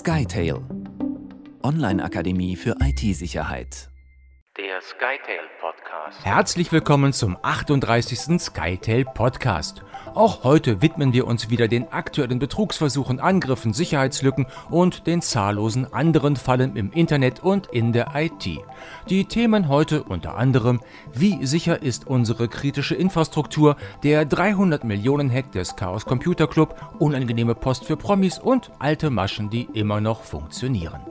SkyTail Online-Akademie für IT-Sicherheit. Der SkyTail Podcast. Herzlich willkommen zum 38. SkyTail Podcast. Auch heute widmen wir uns wieder den aktuellen Betrugsversuchen, Angriffen, Sicherheitslücken und den zahllosen anderen Fallen im Internet und in der IT. Die Themen heute unter anderem, wie sicher ist unsere kritische Infrastruktur, der 300 Millionen Hack des Chaos Computer Club, unangenehme Post für Promis und alte Maschen, die immer noch funktionieren.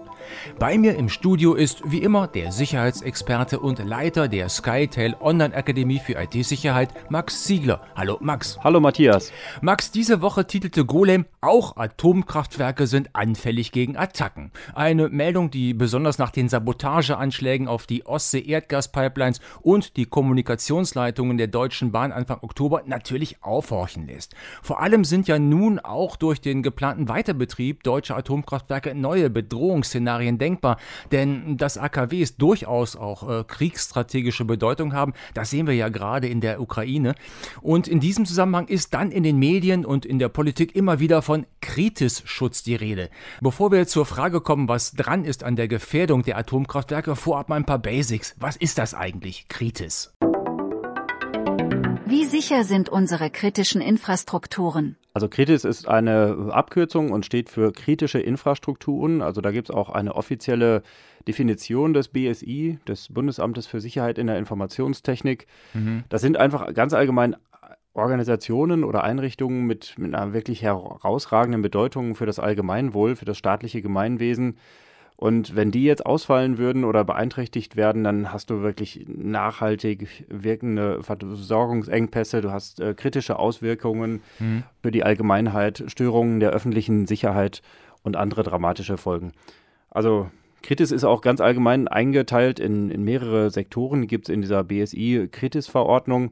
Bei mir im Studio ist wie immer der Sicherheitsexperte und Leiter der SkyTail Online Akademie für IT-Sicherheit, Max Ziegler. Hallo Max. Hallo Matthias. Max, diese Woche titelte Golem, auch Atomkraftwerke sind anfällig gegen Attacken. Eine Meldung, die besonders nach den Sabotageanschlägen auf die Ostsee-Erdgaspipelines und die Kommunikationsleitungen der Deutschen Bahn Anfang Oktober natürlich aufhorchen lässt. Vor allem sind ja nun auch durch den geplanten Weiterbetrieb deutscher Atomkraftwerke neue Bedrohungsszenarien Szenarien denkbar. Denn dass AKWs durchaus auch äh, kriegsstrategische Bedeutung haben, das sehen wir ja gerade in der Ukraine. Und in diesem Zusammenhang ist dann in den Medien und in der Politik immer wieder von Kritisschutz die Rede. Bevor wir zur Frage kommen, was dran ist an der Gefährdung der Atomkraftwerke, vorab mal ein paar Basics. Was ist das eigentlich, Kritis? Wie sicher sind unsere kritischen Infrastrukturen? Also Kritis ist eine Abkürzung und steht für kritische Infrastrukturen. Also da gibt es auch eine offizielle Definition des BSI, des Bundesamtes für Sicherheit in der Informationstechnik. Mhm. Das sind einfach ganz allgemein Organisationen oder Einrichtungen mit, mit einer wirklich herausragenden Bedeutung für das Allgemeinwohl, für das staatliche Gemeinwesen und wenn die jetzt ausfallen würden oder beeinträchtigt werden, dann hast du wirklich nachhaltig wirkende Versorgungsengpässe, du hast äh, kritische Auswirkungen mhm. für die Allgemeinheit, Störungen der öffentlichen Sicherheit und andere dramatische Folgen. Also Kritis ist auch ganz allgemein eingeteilt in, in mehrere Sektoren. Gibt es in dieser BSI-Kritis-Verordnung.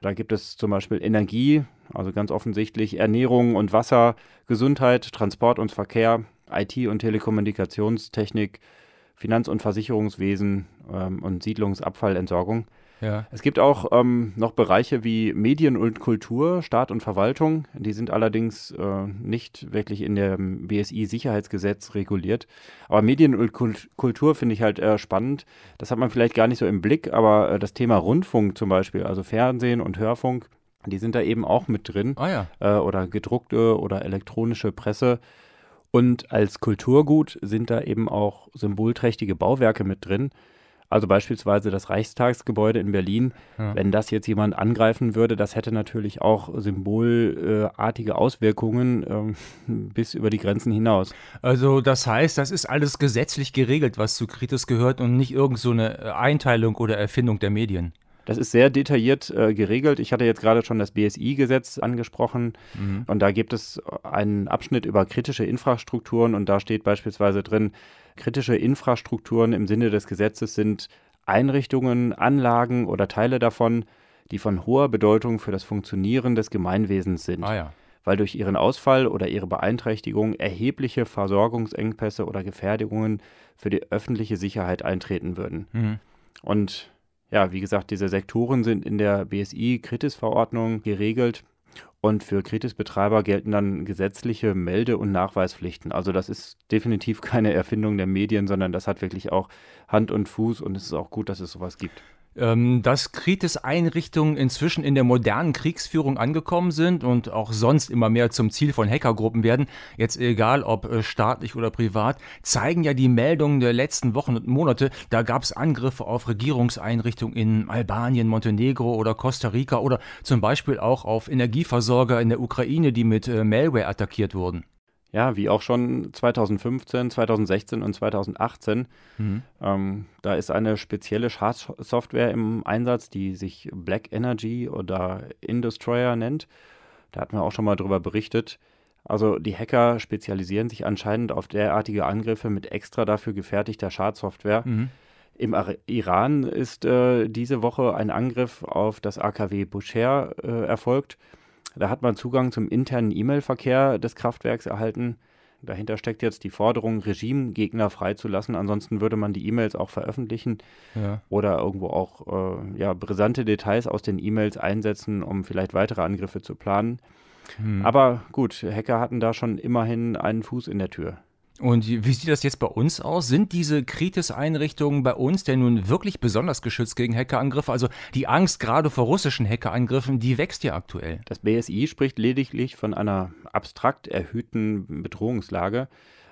Da gibt es zum Beispiel Energie, also ganz offensichtlich Ernährung und Wasser, Gesundheit, Transport und Verkehr, IT- und Telekommunikationstechnik, Finanz- und Versicherungswesen ähm, und Siedlungsabfallentsorgung. Ja. Es gibt auch ähm, noch Bereiche wie Medien und Kultur, Staat und Verwaltung. Die sind allerdings äh, nicht wirklich in dem BSI-Sicherheitsgesetz reguliert. Aber Medien und Kultur finde ich halt äh, spannend. Das hat man vielleicht gar nicht so im Blick, aber äh, das Thema Rundfunk zum Beispiel, also Fernsehen und Hörfunk, die sind da eben auch mit drin. Ah, ja. Äh, oder gedruckte oder elektronische Presse. Und als Kulturgut sind da eben auch symbolträchtige Bauwerke mit drin. Also beispielsweise das Reichstagsgebäude in Berlin. Ja. Wenn das jetzt jemand angreifen würde, das hätte natürlich auch symbolartige Auswirkungen äh, bis über die Grenzen hinaus. Also das heißt, das ist alles gesetzlich geregelt, was zu Kritis gehört und nicht irgend so eine Einteilung oder Erfindung der Medien. Das ist sehr detailliert äh, geregelt. Ich hatte jetzt gerade schon das BSI-Gesetz angesprochen mhm. und da gibt es einen Abschnitt über kritische Infrastrukturen und da steht beispielsweise drin, kritische Infrastrukturen im Sinne des Gesetzes sind Einrichtungen, Anlagen oder Teile davon, die von hoher Bedeutung für das Funktionieren des Gemeinwesens sind. Ah, ja. Weil durch ihren Ausfall oder ihre Beeinträchtigung erhebliche Versorgungsengpässe oder Gefährdungen für die öffentliche Sicherheit eintreten würden. Mhm. Und ja, wie gesagt, diese Sektoren sind in der BSI-Kritis-Verordnung geregelt. Und für Kritis-Betreiber gelten dann gesetzliche Melde- und Nachweispflichten. Also das ist definitiv keine Erfindung der Medien, sondern das hat wirklich auch Hand und Fuß und es ist auch gut, dass es sowas gibt. Ähm, dass Kritis-Einrichtungen inzwischen in der modernen Kriegsführung angekommen sind und auch sonst immer mehr zum Ziel von Hackergruppen werden, jetzt egal ob äh, staatlich oder privat, zeigen ja die Meldungen der letzten Wochen und Monate. Da gab es Angriffe auf Regierungseinrichtungen in Albanien, Montenegro oder Costa Rica oder zum Beispiel auch auf Energieversorger in der Ukraine, die mit äh, Malware attackiert wurden ja, wie auch schon 2015, 2016 und 2018. Mhm. Ähm, da ist eine spezielle Schadsoftware im Einsatz, die sich Black Energy oder Industroyer nennt. Da hatten wir auch schon mal drüber berichtet. Also die Hacker spezialisieren sich anscheinend auf derartige Angriffe mit extra dafür gefertigter Schadsoftware. Mhm. Im Iran ist äh, diese Woche ein Angriff auf das AKW Bushehr äh, erfolgt. Da hat man Zugang zum internen E-Mail-Verkehr des Kraftwerks erhalten. Dahinter steckt jetzt die Forderung, Regimegegner freizulassen. Ansonsten würde man die E-Mails auch veröffentlichen ja. oder irgendwo auch äh, ja, brisante Details aus den E-Mails einsetzen, um vielleicht weitere Angriffe zu planen. Hm. Aber gut, Hacker hatten da schon immerhin einen Fuß in der Tür. Und wie sieht das jetzt bei uns aus? Sind diese Kritis-Einrichtungen bei uns denn nun wirklich besonders geschützt gegen Hackerangriffe? Also die Angst gerade vor russischen Hackerangriffen, die wächst ja aktuell. Das BSI spricht lediglich von einer abstrakt erhöhten Bedrohungslage.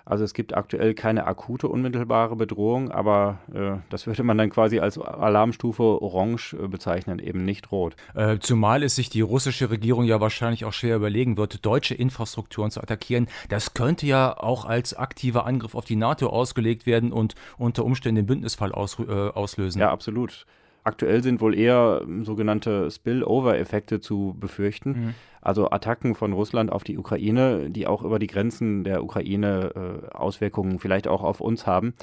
Also es gibt aktuell keine akute unmittelbare Bedrohung, aber äh, das würde man dann quasi als Alarmstufe orange äh, bezeichnen, eben nicht rot. Äh, zumal es sich die russische Regierung ja wahrscheinlich auch schwer überlegen wird, deutsche Infrastrukturen zu attackieren. Das könnte ja auch als aktiver Angriff auf die NATO ausgelegt werden und unter Umständen den Bündnisfall aus, äh, auslösen. Ja, absolut. Aktuell sind wohl eher ähm, sogenannte Spillover-Effekte zu befürchten. Mhm. Also Attacken von Russland auf die Ukraine, die auch über die Grenzen der Ukraine äh, Auswirkungen vielleicht auch auf uns haben.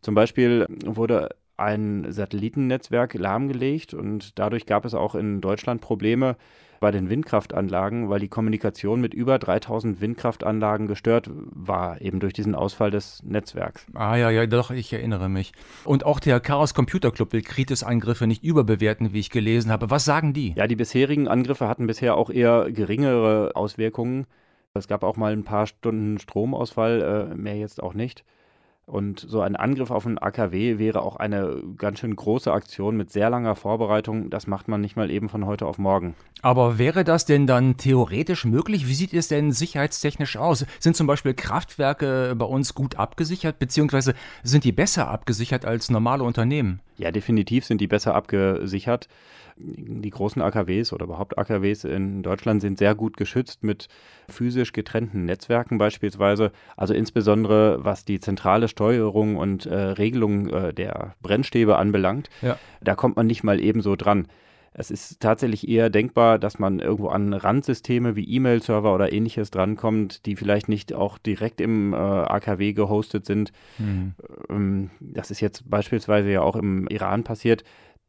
Zum Beispiel wurde ein Satellitennetzwerk lahmgelegt und dadurch gab es auch in Deutschland Probleme bei den Windkraftanlagen, weil die Kommunikation mit über 3000 Windkraftanlagen gestört war, eben durch diesen Ausfall des Netzwerks. Ah ja, ja, doch, ich erinnere mich. Und auch der Chaos Computer Club will Kritis-Angriffe nicht überbewerten, wie ich gelesen habe. Was sagen die? Ja, die bisherigen Angriffe hatten bisher auch eher geringere Auswirkungen. Es gab auch mal ein paar Stunden Stromausfall, äh, mehr jetzt auch nicht. Und so ein Angriff auf ein AKW wäre auch eine ganz schön große Aktion mit sehr langer Vorbereitung. Das macht man nicht mal eben von heute auf morgen. Aber wäre das denn dann theoretisch möglich? Wie sieht es denn sicherheitstechnisch aus? Sind zum Beispiel Kraftwerke bei uns gut abgesichert, beziehungsweise sind die besser abgesichert als normale Unternehmen? Ja, definitiv sind die besser abgesichert die großen AKWs oder überhaupt AKWs in Deutschland sind sehr gut geschützt mit physisch getrennten Netzwerken beispielsweise. Also insbesondere was die zentrale Steuerung und äh, Regelung äh, der Brennstäbe anbelangt. Ja. Da kommt man nicht mal ebenso dran. Es ist tatsächlich eher denkbar, dass man irgendwo an Randsysteme wie E-Mail-Server oder ähnliches drankommt, die vielleicht nicht auch direkt im äh, AKW gehostet sind. Mhm. Ähm, das ist jetzt beispielsweise ja auch im Iran passiert.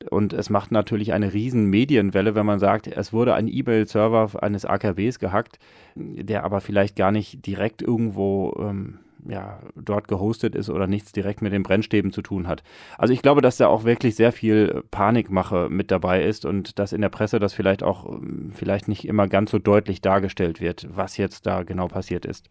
Und es macht natürlich eine riesen Medienwelle, wenn man sagt, es wurde ein E-Mail-Server eines AKWs gehackt, der aber vielleicht gar nicht direkt irgendwo ähm, ja, dort gehostet ist oder nichts direkt mit den Brennstäben zu tun hat. Also ich glaube, dass da auch wirklich sehr viel Panikmache mit dabei ist und dass in der Presse das vielleicht auch ähm, vielleicht nicht immer ganz so deutlich dargestellt wird, was jetzt da genau passiert ist.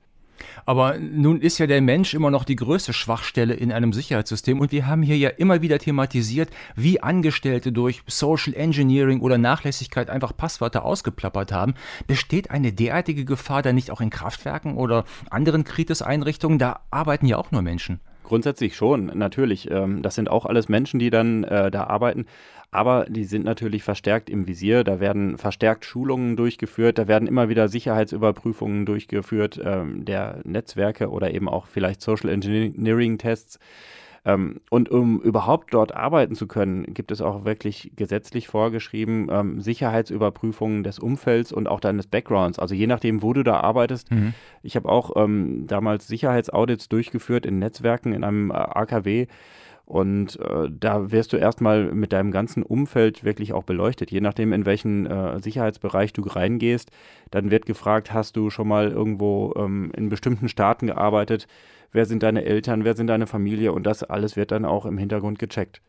Aber nun ist ja der Mensch immer noch die größte Schwachstelle in einem Sicherheitssystem und wir haben hier ja immer wieder thematisiert, wie Angestellte durch Social Engineering oder Nachlässigkeit einfach Passwörter ausgeplappert haben. Besteht eine derartige Gefahr dann nicht auch in Kraftwerken oder anderen Kritis-Einrichtungen? Da arbeiten ja auch nur Menschen. Grundsätzlich schon, natürlich. Ähm, das sind auch alles Menschen, die dann äh, da arbeiten. Aber die sind natürlich verstärkt im Visier. Da werden verstärkt Schulungen durchgeführt. Da werden immer wieder Sicherheitsüberprüfungen durchgeführt ähm, der Netzwerke oder eben auch vielleicht Social Engineering-Tests. Ähm, und um überhaupt dort arbeiten zu können, gibt es auch wirklich gesetzlich vorgeschrieben ähm, Sicherheitsüberprüfungen des Umfelds und auch deines Backgrounds. Also je nachdem, wo du da arbeitest. Mhm. Ich habe auch ähm, damals Sicherheitsaudits durchgeführt in Netzwerken in einem äh, AKW. Und äh, da wirst du erstmal mit deinem ganzen Umfeld wirklich auch beleuchtet. Je nachdem, in welchen äh, Sicherheitsbereich du reingehst, dann wird gefragt, hast du schon mal irgendwo ähm, in bestimmten Staaten gearbeitet? wer sind deine Eltern, wer sind deine Familie und das alles wird dann auch im Hintergrund gecheckt.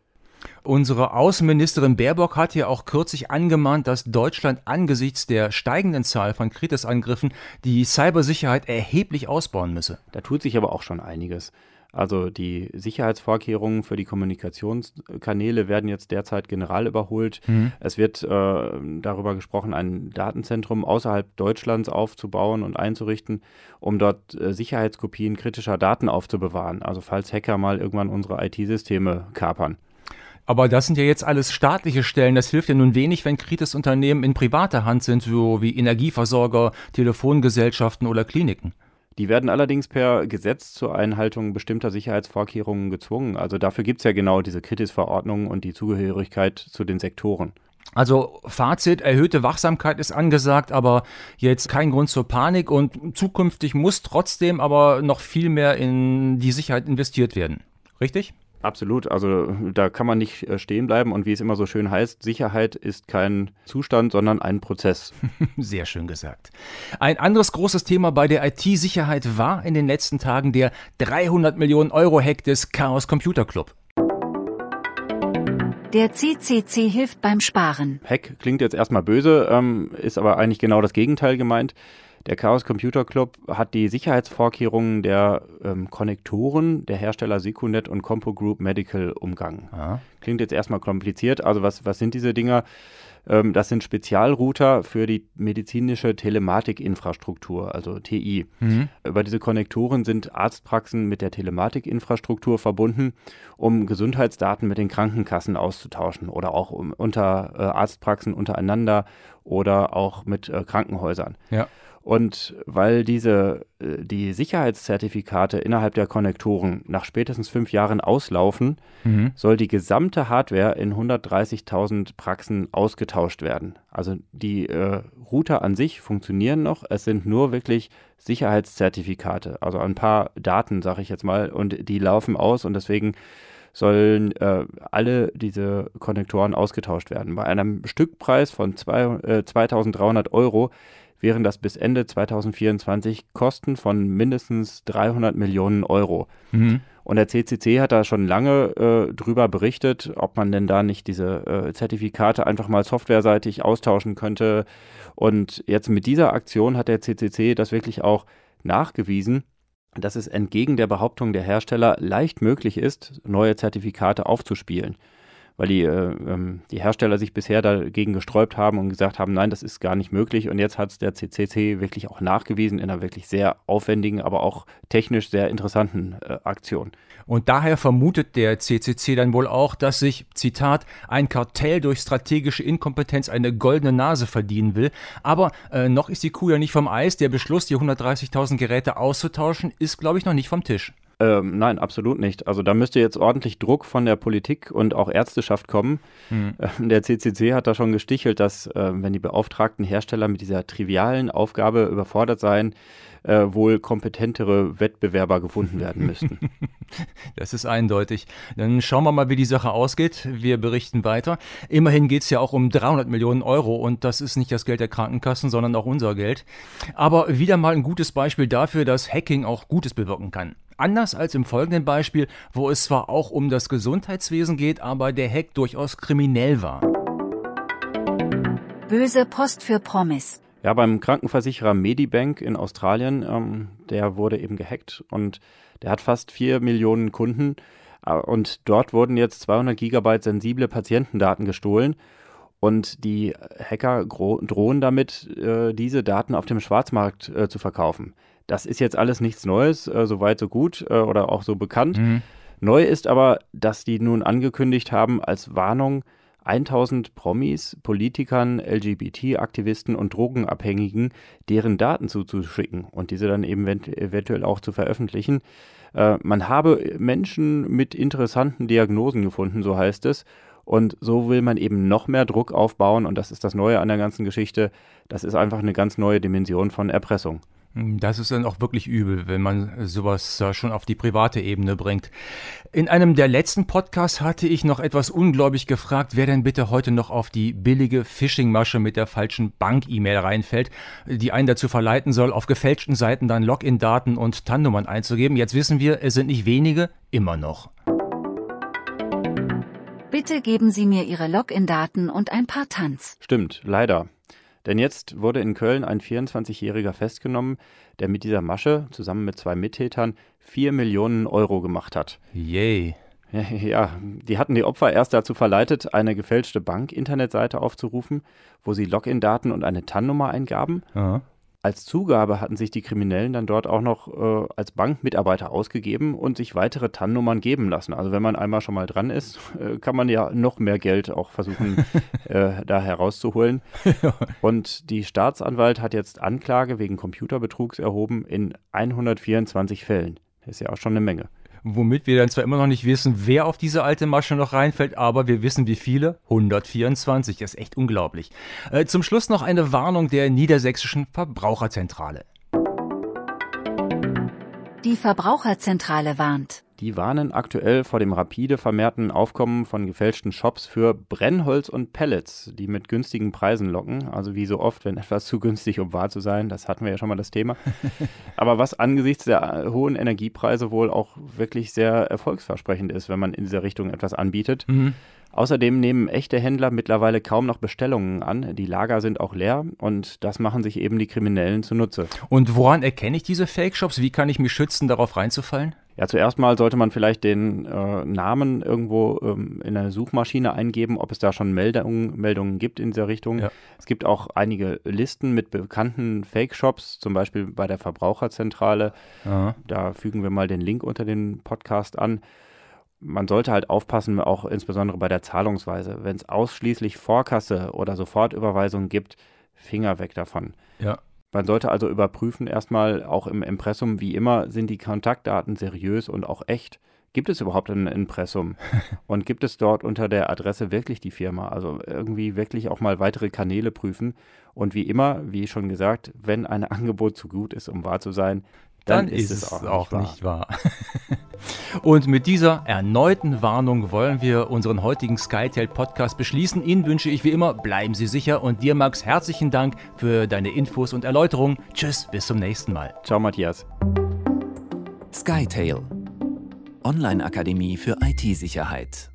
Unsere Außenministerin Baerbock hat ja auch kürzlich angemahnt, dass Deutschland angesichts der steigenden Zahl von Kritisangriffen die Cybersicherheit erheblich ausbauen müsse. Da tut sich aber auch schon einiges. Also die Sicherheitsvorkehrungen für die Kommunikationskanäle werden jetzt derzeit general überholt. Mhm. Es wird äh, darüber gesprochen, ein Datenzentrum außerhalb Deutschlands aufzubauen und einzurichten, um dort äh, Sicherheitskopien kritischer Daten aufzubewahren. Also falls Hacker mal irgendwann unsere IT-Systeme kapern. Aber das sind ja jetzt alles staatliche Stellen. Das hilft ja nun wenig, wenn Kritis-Unternehmen in privater Hand sind, so wie Energieversorger, Telefongesellschaften oder Kliniken. Die werden allerdings per Gesetz zur Einhaltung bestimmter Sicherheitsvorkehrungen gezwungen. Also dafür gibt es ja genau diese Kritisverordnung und die Zugehörigkeit zu den Sektoren. Also Fazit, erhöhte Wachsamkeit ist angesagt, aber jetzt kein Grund zur Panik und zukünftig muss trotzdem aber noch viel mehr in die Sicherheit investiert werden. Richtig? Absolut, also da kann man nicht äh, stehen bleiben und wie es immer so schön heißt, Sicherheit ist kein Zustand, sondern ein Prozess. Sehr schön gesagt. Ein anderes großes Thema bei der IT-Sicherheit war in den letzten Tagen der 300 Millionen Euro Hack des Chaos Computer Club. Der CCC hilft beim Sparen. Hack klingt jetzt erstmal böse, ähm, ist aber eigentlich genau das Gegenteil gemeint. Der Chaos Computer Club hat die Sicherheitsvorkehrungen der ähm, Konnektoren der Hersteller Secunet und Compo Group Medical umgangen. Ah. Klingt jetzt erstmal kompliziert. Also was, was sind diese Dinger? Ähm, das sind Spezialrouter für die medizinische Telematikinfrastruktur, also TI. Mhm. Über diese Konnektoren sind Arztpraxen mit der Telematikinfrastruktur verbunden, um Gesundheitsdaten mit den Krankenkassen auszutauschen oder auch um, unter äh, Arztpraxen untereinander oder auch mit äh, Krankenhäusern. Ja. Und weil diese, äh, die Sicherheitszertifikate innerhalb der Konnektoren nach spätestens fünf Jahren auslaufen, Mhm. soll die gesamte Hardware in 130.000 Praxen ausgetauscht werden. Also die äh, Router an sich funktionieren noch, es sind nur wirklich Sicherheitszertifikate, also ein paar Daten, sage ich jetzt mal, und die laufen aus und deswegen sollen äh, alle diese Konnektoren ausgetauscht werden. Bei einem Stückpreis von zwei, äh, 2300 Euro wären das bis Ende 2024 Kosten von mindestens 300 Millionen Euro. Mhm. Und der CCC hat da schon lange äh, drüber berichtet, ob man denn da nicht diese äh, Zertifikate einfach mal softwareseitig austauschen könnte. Und jetzt mit dieser Aktion hat der CCC das wirklich auch nachgewiesen, dass es entgegen der Behauptung der Hersteller leicht möglich ist, neue Zertifikate aufzuspielen. Weil die, äh, ähm, die Hersteller sich bisher dagegen gesträubt haben und gesagt haben, nein, das ist gar nicht möglich. Und jetzt hat es der CCC wirklich auch nachgewiesen in einer wirklich sehr aufwendigen, aber auch technisch sehr interessanten äh, Aktion. Und daher vermutet der CCC dann wohl auch, dass sich, Zitat, ein Kartell durch strategische Inkompetenz eine goldene Nase verdienen will. Aber äh, noch ist die Kuh ja nicht vom Eis. Der Beschluss, die 130.000 Geräte auszutauschen, ist, glaube ich, noch nicht vom Tisch. Ähm, nein, absolut nicht. Also da müsste jetzt ordentlich Druck von der Politik und auch Ärzteschaft kommen. Hm. Ähm, Der CCC hat da schon gestichelt, dass äh, wenn die beauftragten Hersteller mit dieser trivialen Aufgabe überfordert seien, äh, wohl kompetentere Wettbewerber gefunden werden müssten. Das ist eindeutig. Dann schauen wir mal, wie die Sache ausgeht. Wir berichten weiter. Immerhin geht es ja auch um 300 Millionen Euro und das ist nicht das Geld der Krankenkassen, sondern auch unser Geld. Aber wieder mal ein gutes Beispiel dafür, dass Hacking auch Gutes bewirken kann. Anders als im folgenden Beispiel, wo es zwar auch um das Gesundheitswesen geht, aber der Hack durchaus kriminell war. Böse Post für Promis. Ja, beim Krankenversicherer Medibank in Australien, ähm, der wurde eben gehackt und der hat fast 4 Millionen Kunden äh, und dort wurden jetzt 200 Gigabyte sensible Patientendaten gestohlen und die Hacker drohen damit, äh, diese Daten auf dem Schwarzmarkt äh, zu verkaufen. Das ist jetzt alles nichts Neues, äh, soweit so gut äh, oder auch so bekannt. Neu ist aber, dass die nun angekündigt haben als Warnung, 1000 Promis, Politikern, LGBT-Aktivisten und Drogenabhängigen deren Daten zuzuschicken und diese dann eben event- eventuell auch zu veröffentlichen. Äh, man habe Menschen mit interessanten Diagnosen gefunden, so heißt es. Und so will man eben noch mehr Druck aufbauen und das ist das Neue an der ganzen Geschichte. Das ist einfach eine ganz neue Dimension von Erpressung. Das ist dann auch wirklich übel, wenn man sowas äh, schon auf die private Ebene bringt. In einem der letzten Podcasts hatte ich noch etwas ungläubig gefragt, wer denn bitte heute noch auf die billige Phishing-Masche mit der falschen Bank-E-Mail reinfällt, die einen dazu verleiten soll, auf gefälschten Seiten dann Login-Daten und TAN-Nummern einzugeben. Jetzt wissen wir, es sind nicht wenige, immer noch. Bitte geben Sie mir Ihre Login-Daten und ein paar Tanz. Stimmt, leider. Denn jetzt wurde in Köln ein 24-Jähriger festgenommen, der mit dieser Masche zusammen mit zwei Mittätern 4 Millionen Euro gemacht hat. Yay. Ja, die hatten die Opfer erst dazu verleitet, eine gefälschte Bank-Internetseite aufzurufen, wo sie Login-Daten und eine TAN-Nummer eingaben. Ja. Als Zugabe hatten sich die Kriminellen dann dort auch noch äh, als Bankmitarbeiter ausgegeben und sich weitere TAN-Nummern geben lassen. Also wenn man einmal schon mal dran ist, äh, kann man ja noch mehr Geld auch versuchen, äh, da herauszuholen. Und die Staatsanwalt hat jetzt Anklage wegen Computerbetrugs erhoben in 124 Fällen. Das ist ja auch schon eine Menge. Womit wir dann zwar immer noch nicht wissen, wer auf diese alte Masche noch reinfällt, aber wir wissen, wie viele. 124. Das ist echt unglaublich. Äh, zum Schluss noch eine Warnung der Niedersächsischen Verbraucherzentrale. Die Verbraucherzentrale warnt. Die warnen aktuell vor dem rapide vermehrten Aufkommen von gefälschten Shops für Brennholz und Pellets, die mit günstigen Preisen locken. Also wie so oft, wenn etwas zu günstig, um wahr zu sein. Das hatten wir ja schon mal das Thema. Aber was angesichts der hohen Energiepreise wohl auch wirklich sehr erfolgsversprechend ist, wenn man in dieser Richtung etwas anbietet. Mhm. Außerdem nehmen echte Händler mittlerweile kaum noch Bestellungen an. Die Lager sind auch leer und das machen sich eben die Kriminellen zunutze. Und woran erkenne ich diese Fake-Shops? Wie kann ich mich schützen, darauf reinzufallen? Ja, zuerst mal sollte man vielleicht den äh, Namen irgendwo ähm, in eine Suchmaschine eingeben, ob es da schon Meldungen, Meldungen gibt in dieser Richtung. Ja. Es gibt auch einige Listen mit bekannten Fake-Shops, zum Beispiel bei der Verbraucherzentrale. Aha. Da fügen wir mal den Link unter den Podcast an. Man sollte halt aufpassen, auch insbesondere bei der Zahlungsweise. Wenn es ausschließlich Vorkasse oder Sofortüberweisung gibt, Finger weg davon. Ja. Man sollte also überprüfen, erstmal auch im Impressum, wie immer, sind die Kontaktdaten seriös und auch echt. Gibt es überhaupt ein Impressum? Und gibt es dort unter der Adresse wirklich die Firma? Also irgendwie wirklich auch mal weitere Kanäle prüfen. Und wie immer, wie schon gesagt, wenn ein Angebot zu gut ist, um wahr zu sein, dann, dann ist, ist, es auch, auch nicht wahr. Nicht wahr. Und mit dieser erneuten Warnung wollen wir unseren heutigen SkyTail Podcast beschließen. Ihnen wünsche ich wie immer, bleiben Sie sicher und dir, Max, herzlichen Dank für deine Infos und Erläuterungen. Tschüss, bis zum nächsten Mal. Ciao, Matthias. SkyTail Online-Akademie für IT-Sicherheit.